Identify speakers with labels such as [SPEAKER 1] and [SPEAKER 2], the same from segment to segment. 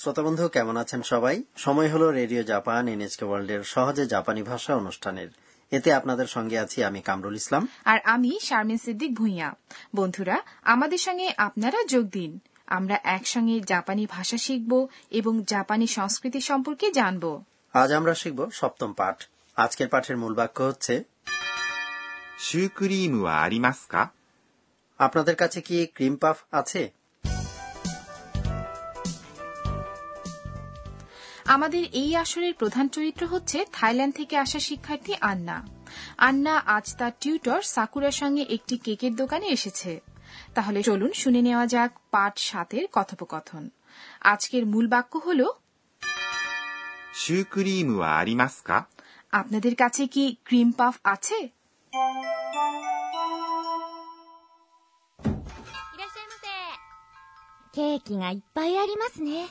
[SPEAKER 1] শ্রোতা বন্ধু কেমন আছেন সবাই সময় হলো রেডিও জাপান এনএসকে এর সহজে জাপানি ভাষা অনুষ্ঠানের এতে আপনাদের সঙ্গে আছি আমি কামরুল ইসলাম
[SPEAKER 2] আর আমি শারমিন সিদ্দিক ভুইয়া বন্ধুরা আমাদের সঙ্গে আপনারা যোগ দিন আমরা একসঙ্গে জাপানি ভাষা শিখব এবং জাপানি সংস্কৃতি সম্পর্কে জানব
[SPEAKER 1] আজ আমরা শিখব সপ্তম পাঠ আজকের পাঠের মূল বাক্য হচ্ছে আপনাদের কাছে কি ক্রিম পাফ আছে
[SPEAKER 2] আমাদের এই আসরের প্রধান চরিত্র হচ্ছে থাইল্যান্ড থেকে আসা শিক্ষার্থী আন্না আন্না আজ তার টিউটর সাকুরার সঙ্গে একটি কেকের দোকানে এসেছে তাহলে চলুন শুনে নেওয়া যাক পাঠ সাতের কথোপকথন আজকের মূল বাক্য হল আপনাদের কাছে কি ক্রিম পাফ আছে
[SPEAKER 1] ケーキがいっぱいありますね。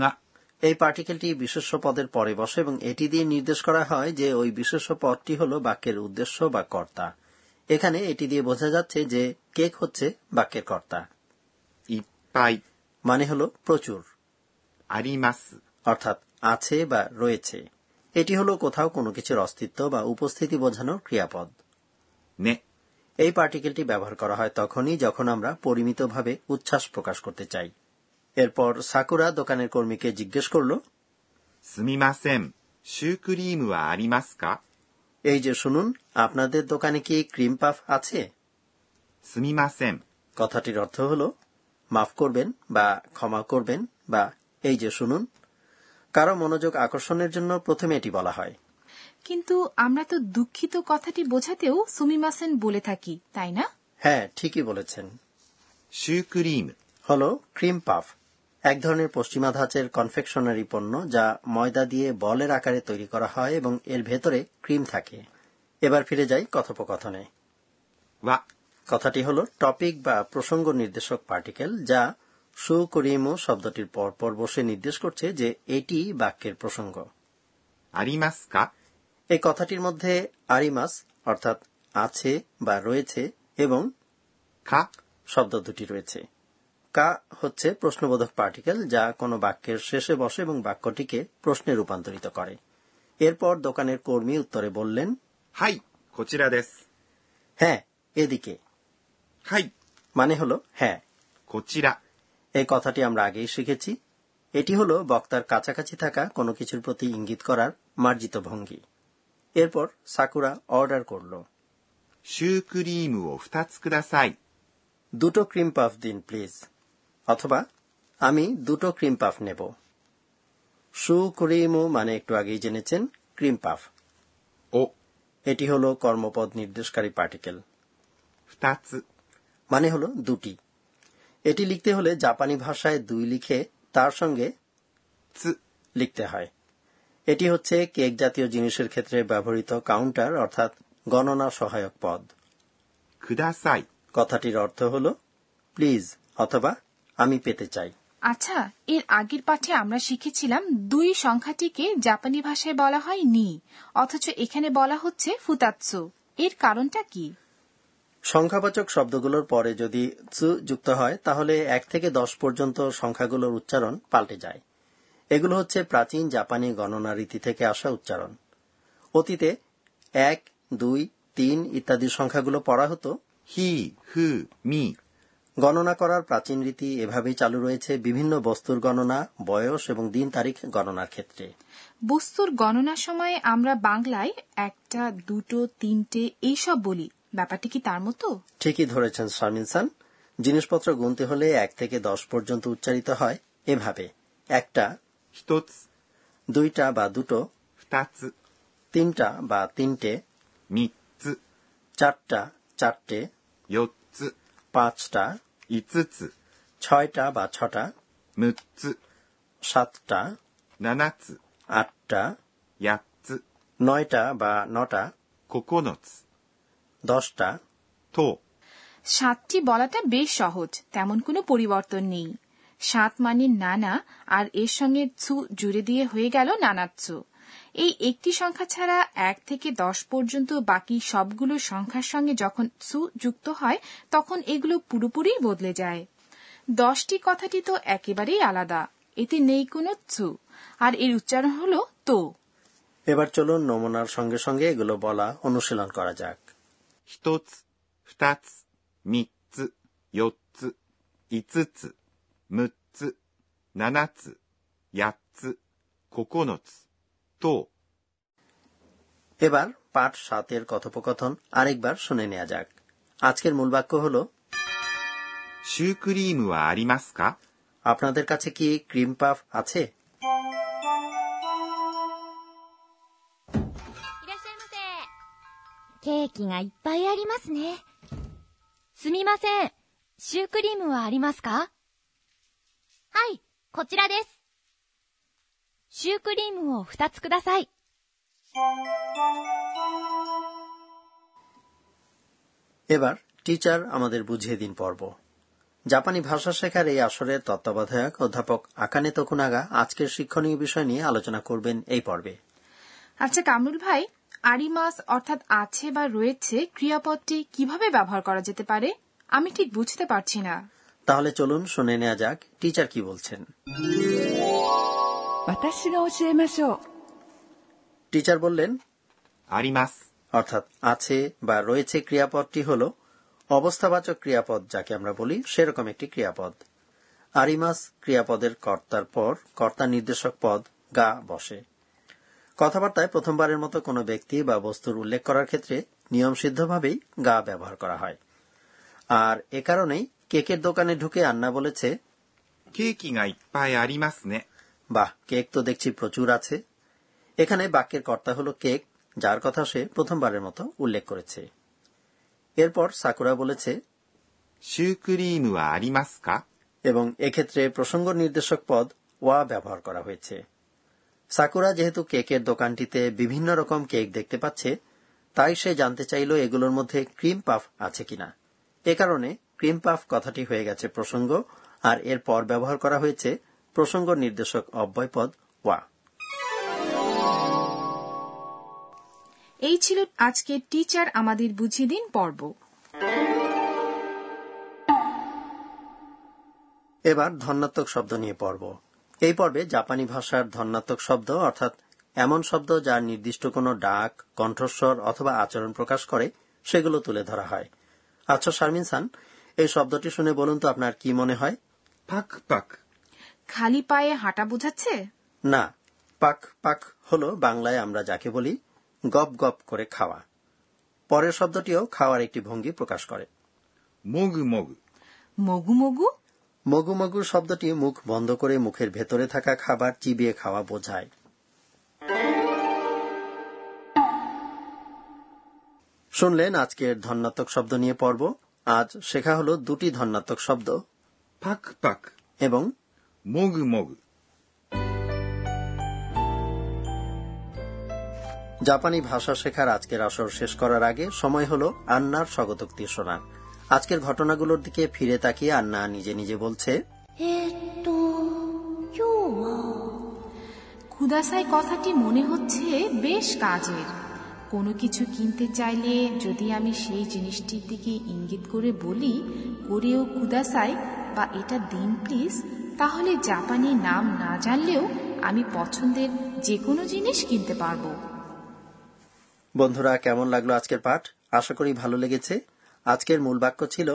[SPEAKER 1] না এই পার্টিকেলটি বিশেষ পদের পরে বসে এবং এটি দিয়ে নির্দেশ করা হয় যে ওই বিশেষ পদটি হল বাক্যের উদ্দেশ্য বা কর্তা এখানে এটি দিয়ে বোঝা যাচ্ছে যে কেক হচ্ছে বাক্যের কর্তা ইপাই মানে হল প্রচুর অর্থাৎ আছে বা রয়েছে এটি হলো কোথাও কোনো কিছুর অস্তিত্ব বা উপস্থিতি বোঝানোর ক্রিয়াপদ এই পার্টিকেলটি ব্যবহার করা হয় তখনই যখন আমরা পরিমিতভাবে উচ্ছ্বাস প্রকাশ করতে চাই এরপর সাকুরা দোকানের কর্মীকে জিজ্ঞেস করল এই যে শুনুন আপনাদের দোকানে কি ক্রিম পাফ আছে কথাটির অর্থ হল মাফ করবেন বা ক্ষমা করবেন বা এই যে শুনুন কারো মনোযোগ আকর্ষণের জন্য প্রথমে এটি বলা হয়
[SPEAKER 2] কিন্তু আমরা তো দুঃখিত কথাটি বোঝাতেও সুমিমাসেন বলে থাকি তাই না
[SPEAKER 1] হ্যাঁ ঠিকই বলেছেন হলো ক্রিম পাফ এক ধরনের পশ্চিমা ধাঁচের কনফেকশনারি পণ্য যা ময়দা দিয়ে বলের আকারে তৈরি করা হয় এবং এর ভেতরে ক্রিম থাকে এবার ফিরে যাই কথোপকথনে কথাটি হল টপিক বা প্রসঙ্গ নির্দেশক পার্টিকেল যা সুকরিমো শব্দটির পরপর বসে নির্দেশ করছে যে এটি বাক্যের প্রসঙ্গ আরিমাস এই কথাটির মধ্যে আরিমাস অর্থাৎ আছে বা রয়েছে এবং খা শব্দ দুটি রয়েছে কা হচ্ছে প্রশ্নবোধক পার্টিকেল যা কোনো বাক্যের শেষে বসে এবং বাক্যটিকে প্রশ্নে রূপান্তরিত করে এরপর দোকানের কর্মী উত্তরে বললেন হাই কোচিরা দেশ হ্যাঁ এদিকে হাই মানে হল হ্যাঁ কচিরা এই কথাটি আমরা আগেই শিখেছি এটি হল বক্তার কাছাকাছি থাকা কোনো কিছুর প্রতি ইঙ্গিত করার মার্জিত ভঙ্গি এরপর সাকুরা অর্ডার করল দুটো ক্রিম পাফ দিন প্লিজ অথবা আমি দুটো ক্রিম পাফ নেব সু করিমো মানে একটু আগেই জেনেছেন ক্রিম পাফ ও এটি হল কর্মপদ নির্দেশকারী পার্টিকেল মানে হল দুটি এটি লিখতে হলে জাপানি ভাষায় দুই লিখে তার সঙ্গে লিখতে হয় এটি হচ্ছে কেক জাতীয় জিনিসের ক্ষেত্রে ব্যবহৃত কাউন্টার অর্থাৎ গণনা সহায়ক পদ কথাটির অর্থ হল প্লিজ অথবা আমি পেতে চাই
[SPEAKER 2] আচ্ছা এর আগের পাঠে আমরা শিখেছিলাম দুই সংখ্যাটিকে জাপানি ভাষায় বলা হয় নি অথচ এখানে বলা হচ্ছে ফুতাৎসু এর কারণটা কি
[SPEAKER 1] সংখ্যাবাচক শব্দগুলোর পরে যদি চু যুক্ত হয় তাহলে এক থেকে দশ পর্যন্ত সংখ্যাগুলোর উচ্চারণ পাল্টে যায় এগুলো হচ্ছে প্রাচীন জাপানি গণনা রীতি থেকে আসা উচ্চারণ অতীতে এক দুই তিন ইত্যাদি সংখ্যাগুলো পড়া হতো হি হু মি গণনা করার প্রাচীন রীতি এভাবেই চালু রয়েছে বিভিন্ন বস্তুর গণনা বয়স এবং দিন তারিখ গণনার ক্ষেত্রে
[SPEAKER 2] বস্তুর গণনার সময়ে আমরা বাংলায় একটা দুটো তিনটে এইসব বলি ব্যাপারটি কি তার মতো
[SPEAKER 1] ঠিকই ধরেছেন সান জিনিসপত্র গুনতে হলে এক থেকে দশ পর্যন্ত উচ্চারিত হয় এভাবে একটা দুইটা বা দুটো তিনটা বা তিনটে চারটা চারটে পাঁচটা ছয়টা বা ছটা সাতটা আটটা 7つ、আটটা নয়টা বা নটা
[SPEAKER 2] দশটা থো সাতটি বলাটা বেশ সহজ তেমন কোনো পরিবর্তন নেই সাত মানে নানা আর এর সঙ্গে জুড়ে দিয়ে হয়ে গেল নানাচ্ছু এই একটি সংখ্যা ছাড়া এক থেকে দশ পর্যন্ত বাকি সবগুলো সংখ্যার সঙ্গে যখন সু যুক্ত হয় তখন এগুলো পুরোপুরি বদলে যায় দশটি কথাটি তো একেবারেই আলাদা এতে নেই কোনো সু আর এর উচ্চারণ হল তো
[SPEAKER 1] এবার চলুন নমুনার সঙ্গে সঙ্গে এগুলো বলা অনুশীলন করা যাক কোকোনোৎস তো এবার পাঠ সাতের কথোপকথন আরেকবার শুনে নেওয়া যাক আজকের মূল বাক্য হল シュークリームはありますか আপনাদের কাছে কি ক্রিম পাফ আছে いらっしゃいませ。ケーキがいっぱいありますね。すみません。シュークリームはありますかはい、こちらです。シュークリームを2つください。এবার টিচার আমাদের বুঝিয়ে দিন পর্ব জাপানি ভাষা শেখার এই আসরের তত্ত্বাবধায়ক অধ্যাপক আকানে তকুনাগা আজকের শিক্ষণীয় বিষয় নিয়ে আলোচনা করবেন এই পর্বে
[SPEAKER 2] আচ্ছা কামরুল ভাই আরিমাস অর্থাৎ আছে বা রয়েছে ক্রিয়াপদটি কিভাবে ব্যবহার করা যেতে পারে আমি ঠিক বুঝতে পারছি না
[SPEAKER 1] তাহলে চলুন শুনে নেওয়া যাক টিচার কি বলছেন 私が教えましょう টিচার বললেন あります অর্থাৎ আছে বা রয়েছে ক্রিয়াপদটি হল অবস্থাবাচক ক্রিয়াপদ যাকে আমরা বলি সেরকম একটি ক্রিয়াপদ আরিমাস ক্রিয়াপদের কর্তার পর কর্তা নির্দেশক পদ গা বসে কথাবার্তায় প্রথমবারের মতো কোনো ব্যক্তি বা বস্তুর উল্লেখ করার ক্ষেত্রে নিয়মসিদ্ধভাবেই গা ব্যবহার করা হয় আর এ কারণেই কেকের দোকানে ঢুকে আন্না বলেছে নে বাহ কেক তো দেখছি প্রচুর আছে এখানে বাক্যের কর্তা হল কেক যার কথা সে প্রথমবারের মতো উল্লেখ করেছে এরপর সাকুরা বলেছে এবং এক্ষেত্রে প্রসঙ্গ নির্দেশক পদ ওয়া ব্যবহার করা হয়েছে সাকুরা যেহেতু কেকের দোকানটিতে বিভিন্ন রকম কেক দেখতে পাচ্ছে তাই সে জানতে চাইল এগুলোর মধ্যে ক্রিম পাফ আছে কিনা এ কারণে ক্রিম পাফ কথাটি হয়ে গেছে প্রসঙ্গ আর এর পর ব্যবহার করা হয়েছে প্রসঙ্গ নির্দেশক অব্যয়পদ ওয়া এই ছিল আজকে টিচার আমাদের বুঝিয়ে দিন পর্ব এবার ধন্যাত্মক শব্দ নিয়ে পর্ব এই পর্বে জাপানি ভাষার ধন্যাত্মক শব্দ অর্থাৎ এমন শব্দ যা নির্দিষ্ট কোনো ডাক কণ্ঠস্বর অথবা আচরণ প্রকাশ করে সেগুলো তুলে ধরা হয় আচ্ছা শারমিন সান এই শব্দটি শুনে বলুন তো আপনার কি মনে হয় পাক পাক
[SPEAKER 2] খালি পায়ে হাঁটা বোঝাচ্ছে
[SPEAKER 1] না পাক পাক হল বাংলায় আমরা যাকে বলি গপ গপ করে খাওয়া পরের শব্দটিও খাওয়ার একটি ভঙ্গি প্রকাশ করে মগু মগু শব্দটি মুখ বন্ধ করে মুখের ভেতরে থাকা খাবার চিবিয়ে খাওয়া বোঝায় শুনলেন আজকের ধন্যাত্মক শব্দ নিয়ে পর্ব আজ শেখা হল দুটি ধন্যাত্মক শব্দ পাক পাক এবং もぐもぐ জাপানি ভাষা শেখার আজকের আসর শেষ করার আগে সময় হল আন্নার স্বগতোক্তি শোনার আজকের ঘটনাগুলোর দিকে ফিরে তাকিয়ে আন্না নিজে নিজে বলছে খুদাসাই কথাটি
[SPEAKER 2] মনে হচ্ছে বেশ কাজের কোনো কিছু কিনতে চাইলে যদি আমি সেই জিনিসটির দিকে ইঙ্গিত করে বলি করেও খুদাসাই বা এটা দিন প্লিজ তাহলে জাপানি নাম না জানলেও আমি পছন্দের যে কোনো জিনিস কিনতে পারব বন্ধুরা
[SPEAKER 1] কেমন লাগলো আজকের পাঠ আশা করি ভালো লেগেছে আজকের মূল বাক্য ছিল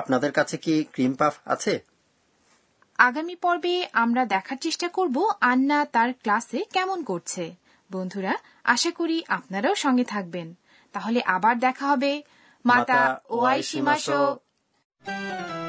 [SPEAKER 1] আপনাদের কাছে কি ক্রিম পাফ আছে আগামী
[SPEAKER 2] পর্বে আমরা দেখার চেষ্টা করব আন্না তার ক্লাসে কেমন করছে বন্ধুরা আশা করি আপনারাও সঙ্গে থাকবেন তাহলে আবার দেখা হবে মাতা ওয়াই সীমাশো あ。